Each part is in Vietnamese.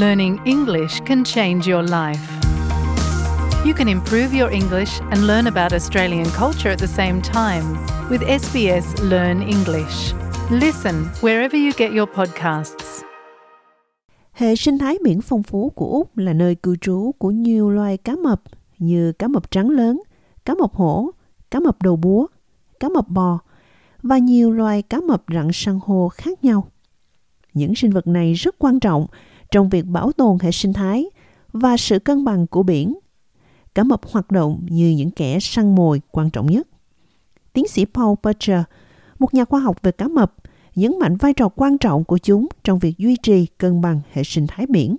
learning English can change your life. You can improve your English and learn about Australian culture at the same time with SBS Learn English. Listen wherever you get your podcasts. Hệ sinh thái biển phong phú của Úc là nơi cư trú của nhiều loài cá mập như cá mập trắng lớn, cá mập hổ, cá mập đầu búa, cá mập bò và nhiều loài cá mập rặng san hô khác nhau. Những sinh vật này rất quan trọng trong việc bảo tồn hệ sinh thái và sự cân bằng của biển. Cá mập hoạt động như những kẻ săn mồi quan trọng nhất. Tiến sĩ Paul Butcher, một nhà khoa học về cá mập, nhấn mạnh vai trò quan trọng của chúng trong việc duy trì cân bằng hệ sinh thái biển.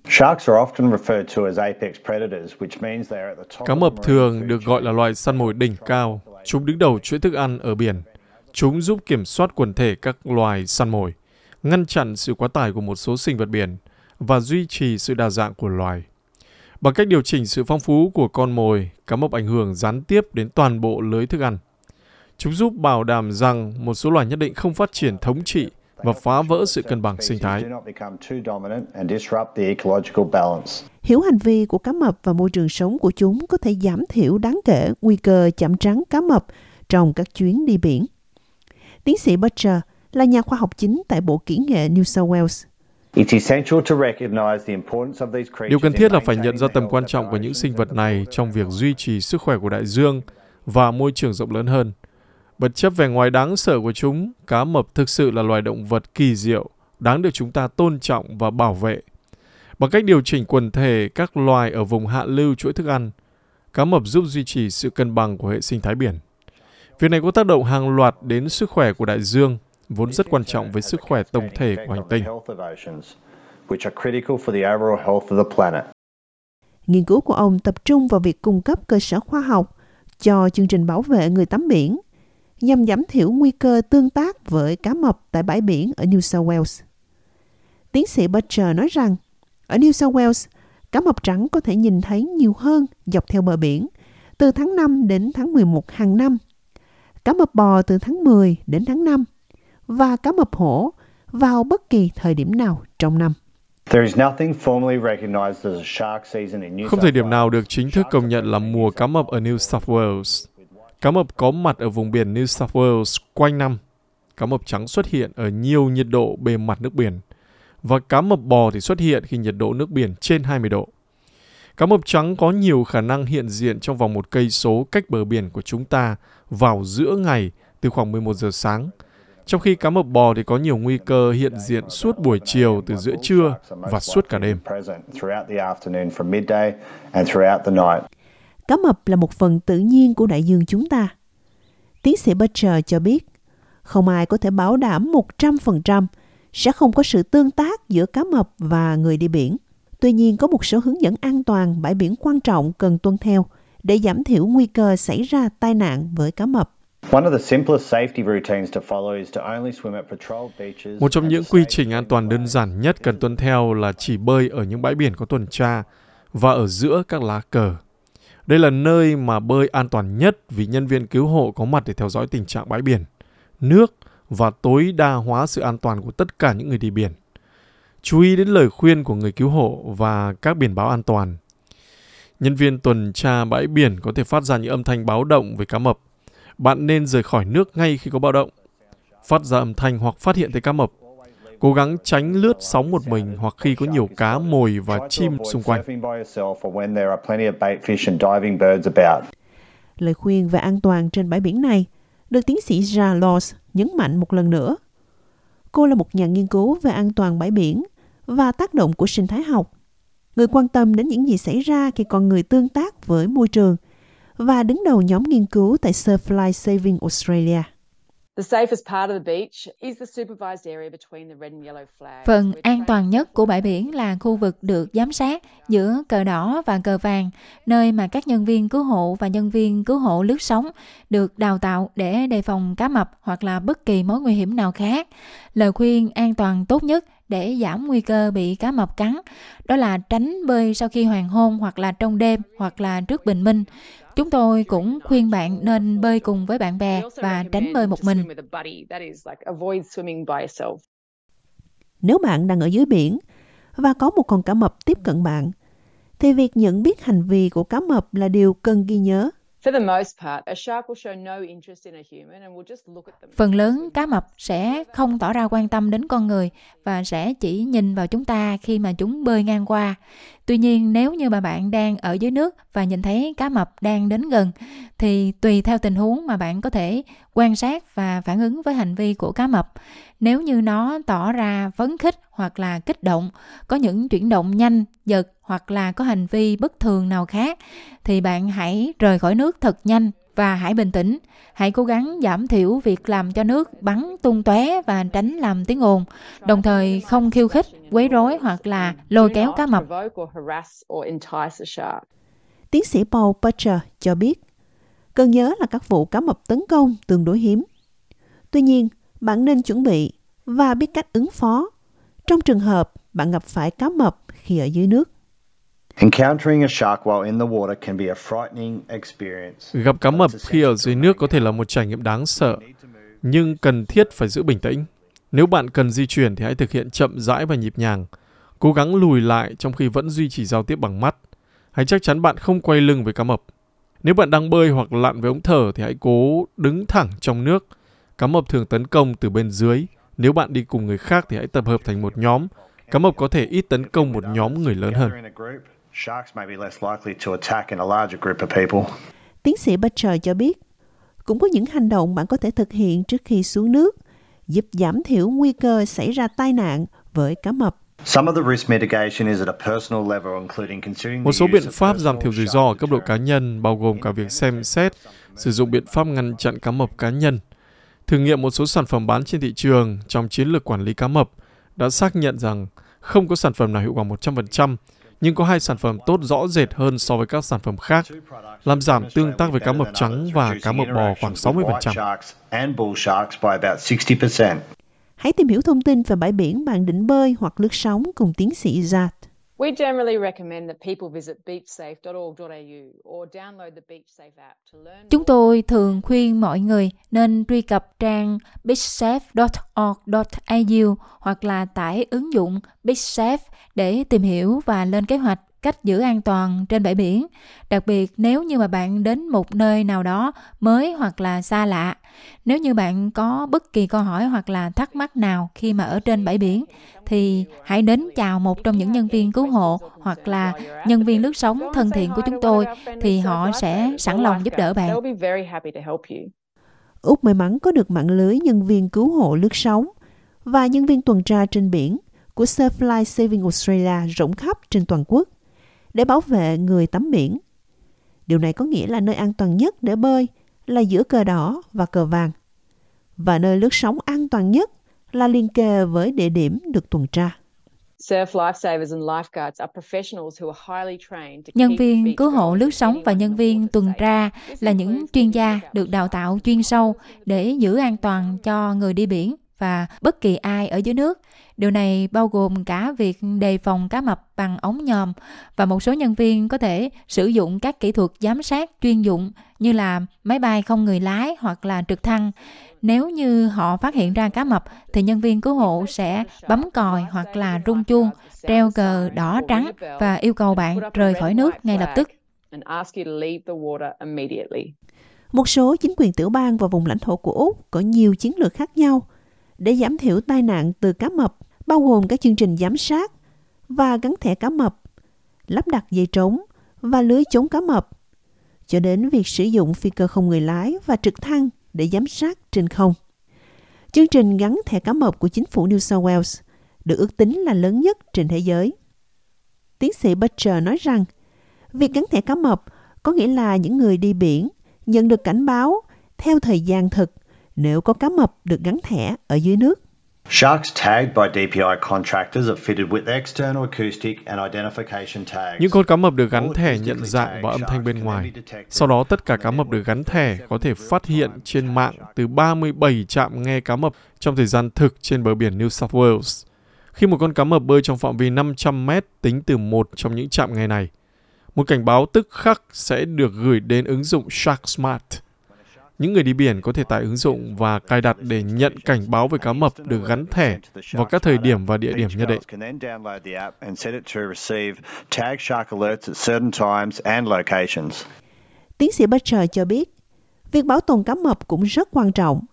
Cá mập thường được gọi là loài săn mồi đỉnh cao. Chúng đứng đầu chuỗi thức ăn ở biển. Chúng giúp kiểm soát quần thể các loài săn mồi, ngăn chặn sự quá tải của một số sinh vật biển và duy trì sự đa dạng của loài. Bằng cách điều chỉnh sự phong phú của con mồi, cá mập ảnh hưởng gián tiếp đến toàn bộ lưới thức ăn. Chúng giúp bảo đảm rằng một số loài nhất định không phát triển thống trị và phá vỡ sự cân bằng sinh thái. Hiểu hành vi của cá mập và môi trường sống của chúng có thể giảm thiểu đáng kể nguy cơ chạm trắng cá mập trong các chuyến đi biển. Tiến sĩ Butcher là nhà khoa học chính tại Bộ Kỹ nghệ New South Wales. Điều cần thiết là phải nhận ra tầm quan trọng của những sinh vật này trong việc duy trì sức khỏe của đại dương và môi trường rộng lớn hơn. Bất chấp vẻ ngoài đáng sợ của chúng, cá mập thực sự là loài động vật kỳ diệu, đáng được chúng ta tôn trọng và bảo vệ. Bằng cách điều chỉnh quần thể các loài ở vùng hạ lưu chuỗi thức ăn, cá mập giúp duy trì sự cân bằng của hệ sinh thái biển. Việc này có tác động hàng loạt đến sức khỏe của đại dương, vốn rất quan trọng với sức khỏe tổng thể của hành tinh. Nghiên cứu của ông tập trung vào việc cung cấp cơ sở khoa học cho chương trình bảo vệ người tắm biển nhằm giảm thiểu nguy cơ tương tác với cá mập tại bãi biển ở New South Wales. Tiến sĩ Butcher nói rằng, ở New South Wales, cá mập trắng có thể nhìn thấy nhiều hơn dọc theo bờ biển, từ tháng 5 đến tháng 11 hàng năm. Cá mập bò từ tháng 10 đến tháng 5 và cá mập hổ vào bất kỳ thời điểm nào trong năm. Không thời điểm nào được chính thức công nhận là mùa cá mập ở New South Wales. Cá mập có mặt ở vùng biển New South Wales quanh năm. Cá mập trắng xuất hiện ở nhiều nhiệt độ bề mặt nước biển. Và cá mập bò thì xuất hiện khi nhiệt độ nước biển trên 20 độ. Cá mập trắng có nhiều khả năng hiện diện trong vòng một cây số cách bờ biển của chúng ta vào giữa ngày từ khoảng 11 giờ sáng. Trong khi cá mập bò thì có nhiều nguy cơ hiện diện suốt buổi chiều từ giữa trưa và suốt cả đêm. Cá mập là một phần tự nhiên của đại dương chúng ta. Tiến sĩ Butcher cho biết, không ai có thể bảo đảm 100% sẽ không có sự tương tác giữa cá mập và người đi biển. Tuy nhiên, có một số hướng dẫn an toàn bãi biển quan trọng cần tuân theo để giảm thiểu nguy cơ xảy ra tai nạn với cá mập. Một trong những quy trình an toàn đơn giản nhất cần tuân theo là chỉ bơi ở những bãi biển có tuần tra và ở giữa các lá cờ. Đây là nơi mà bơi an toàn nhất vì nhân viên cứu hộ có mặt để theo dõi tình trạng bãi biển, nước và tối đa hóa sự an toàn của tất cả những người đi biển. Chú ý đến lời khuyên của người cứu hộ và các biển báo an toàn. Nhân viên tuần tra bãi biển có thể phát ra những âm thanh báo động về cá mập. Bạn nên rời khỏi nước ngay khi có bạo động. Phát ra âm thanh hoặc phát hiện thấy cá mập Cố gắng tránh lướt sóng một mình hoặc khi có nhiều cá, mồi và chim xung quanh. Lời khuyên về an toàn trên bãi biển này được tiến sĩ Ja nhấn mạnh một lần nữa. Cô là một nhà nghiên cứu về an toàn bãi biển và tác động của sinh thái học. Người quan tâm đến những gì xảy ra khi con người tương tác với môi trường và đứng đầu nhóm nghiên cứu tại Surfly Saving Australia. Phần an toàn nhất của bãi biển là khu vực được giám sát giữa cờ đỏ và cờ vàng, nơi mà các nhân viên cứu hộ và nhân viên cứu hộ lướt sóng được đào tạo để đề phòng cá mập hoặc là bất kỳ mối nguy hiểm nào khác. Lời khuyên an toàn tốt nhất để giảm nguy cơ bị cá mập cắn đó là tránh bơi sau khi hoàng hôn hoặc là trong đêm hoặc là trước bình minh Chúng tôi cũng khuyên bạn nên bơi cùng với bạn bè và tránh bơi một mình. Nếu bạn đang ở dưới biển và có một con cá mập tiếp cận bạn, thì việc nhận biết hành vi của cá mập là điều cần ghi nhớ. Phần lớn cá mập sẽ không tỏ ra quan tâm đến con người và sẽ chỉ nhìn vào chúng ta khi mà chúng bơi ngang qua. Tuy nhiên nếu như mà bạn đang ở dưới nước và nhìn thấy cá mập đang đến gần thì tùy theo tình huống mà bạn có thể quan sát và phản ứng với hành vi của cá mập. Nếu như nó tỏ ra phấn khích hoặc là kích động, có những chuyển động nhanh, giật hoặc là có hành vi bất thường nào khác thì bạn hãy rời khỏi nước thật nhanh và hãy bình tĩnh. Hãy cố gắng giảm thiểu việc làm cho nước bắn tung tóe và tránh làm tiếng ồn, đồng thời không khiêu khích, quấy rối hoặc là lôi kéo cá mập. Tiến sĩ Paul Butcher cho biết, cần nhớ là các vụ cá mập tấn công tương đối hiếm. Tuy nhiên, bạn nên chuẩn bị và biết cách ứng phó trong trường hợp bạn gặp phải cá mập khi ở dưới nước. Gặp cá mập khi ở dưới nước có thể là một trải nghiệm đáng sợ, nhưng cần thiết phải giữ bình tĩnh. Nếu bạn cần di chuyển thì hãy thực hiện chậm rãi và nhịp nhàng. Cố gắng lùi lại trong khi vẫn duy trì giao tiếp bằng mắt. Hãy chắc chắn bạn không quay lưng với cá mập. Nếu bạn đang bơi hoặc lặn với ống thở thì hãy cố đứng thẳng trong nước. Cá mập thường tấn công từ bên dưới. Nếu bạn đi cùng người khác thì hãy tập hợp thành một nhóm. Cá mập có thể ít tấn công một nhóm người lớn hơn. Tiến sĩ Butcher cho biết, cũng có những hành động bạn có thể thực hiện trước khi xuống nước, giúp giảm thiểu nguy cơ xảy ra tai nạn với cá mập. Một số biện pháp giảm thiểu rủi ro ở cấp độ cá nhân bao gồm cả việc xem xét, sử dụng biện pháp ngăn chặn cá mập cá nhân. Thử nghiệm một số sản phẩm bán trên thị trường trong chiến lược quản lý cá mập đã xác nhận rằng không có sản phẩm nào hiệu quả 100%, nhưng có hai sản phẩm tốt rõ rệt hơn so với các sản phẩm khác, làm giảm tương tác với cá mập trắng và cá mập bò khoảng 60%. Hãy tìm hiểu thông tin về bãi biển bạn định bơi hoặc lướt sóng cùng tiến sĩ Zat. We generally recommend that people visit beachsafe.org.au or download the BeachSafe app to learn. Chúng tôi thường khuyên mọi người nên truy cập trang beachsafe.org.au hoặc là tải ứng dụng BeachSafe để tìm hiểu và lên kế hoạch cách giữ an toàn trên bãi biển, đặc biệt nếu như mà bạn đến một nơi nào đó mới hoặc là xa lạ. Nếu như bạn có bất kỳ câu hỏi hoặc là thắc mắc nào khi mà ở trên bãi biển thì hãy đến chào một trong những nhân viên cứu hộ hoặc là nhân viên lướt sóng thân thiện của chúng tôi thì họ sẽ sẵn lòng giúp đỡ bạn. Úc may mắn có được mạng lưới nhân viên cứu hộ lướt sóng và nhân viên tuần tra trên biển của Surflight Saving Australia rộng khắp trên toàn quốc để bảo vệ người tắm biển. Điều này có nghĩa là nơi an toàn nhất để bơi là giữa cờ đỏ và cờ vàng. Và nơi lướt sóng an toàn nhất là liên kề với địa điểm được tuần tra. Nhân viên cứu hộ lướt sóng và nhân viên tuần tra là những chuyên gia được đào tạo chuyên sâu để giữ an toàn cho người đi biển và bất kỳ ai ở dưới nước. Điều này bao gồm cả việc đề phòng cá mập bằng ống nhòm và một số nhân viên có thể sử dụng các kỹ thuật giám sát chuyên dụng như là máy bay không người lái hoặc là trực thăng. Nếu như họ phát hiện ra cá mập thì nhân viên cứu hộ sẽ bấm còi hoặc là rung chuông, treo cờ đỏ trắng và yêu cầu bạn rời khỏi nước ngay lập tức. Một số chính quyền tiểu bang và vùng lãnh thổ của Úc có nhiều chiến lược khác nhau để giảm thiểu tai nạn từ cá mập, bao gồm các chương trình giám sát và gắn thẻ cá mập, lắp đặt dây trống và lưới chống cá mập, cho đến việc sử dụng phi cơ không người lái và trực thăng để giám sát trên không. Chương trình gắn thẻ cá mập của chính phủ New South Wales được ước tính là lớn nhất trên thế giới. Tiến sĩ Butcher nói rằng, việc gắn thẻ cá mập có nghĩa là những người đi biển nhận được cảnh báo theo thời gian thực nếu có cá mập được gắn thẻ ở dưới nước. Sharks tagged by DPI contractors are fitted with external acoustic and identification tags. Những con cá mập được gắn thẻ nhận dạng và âm thanh bên ngoài. Sau đó tất cả cá mập được gắn thẻ có thể phát hiện trên mạng từ 37 trạm nghe cá mập trong thời gian thực trên bờ biển New South Wales. Khi một con cá mập bơi trong phạm vi 500 mét tính từ một trong những trạm nghe này, một cảnh báo tức khắc sẽ được gửi đến ứng dụng Shark Smart. Những người đi biển có thể tải ứng dụng và cài đặt để nhận cảnh báo về cá mập được gắn thẻ vào các thời điểm và địa điểm nhất định. Tiến sĩ Butcher cho biết, việc bảo tồn cá mập cũng rất quan trọng.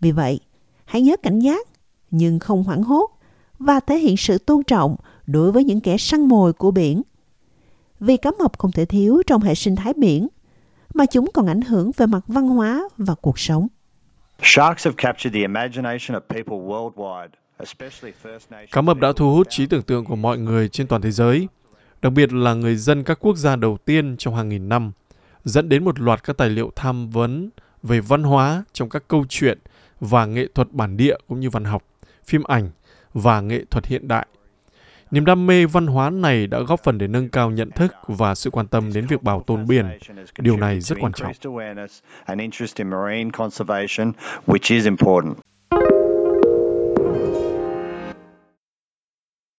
Vì vậy, hãy nhớ cảnh giác, nhưng không hoảng hốt và thể hiện sự tôn trọng đối với những kẻ săn mồi của biển. Vì cá mập không thể thiếu trong hệ sinh thái biển, mà chúng còn ảnh hưởng về mặt văn hóa và cuộc sống. Cá mập đã thu hút trí tưởng tượng của mọi người trên toàn thế giới, đặc biệt là người dân các quốc gia đầu tiên trong hàng nghìn năm, dẫn đến một loạt các tài liệu tham vấn về văn hóa trong các câu chuyện và nghệ thuật bản địa cũng như văn học, phim ảnh và nghệ thuật hiện đại. Niềm đam mê văn hóa này đã góp phần để nâng cao nhận thức và sự quan tâm đến việc bảo tồn biển. Điều này rất quan trọng.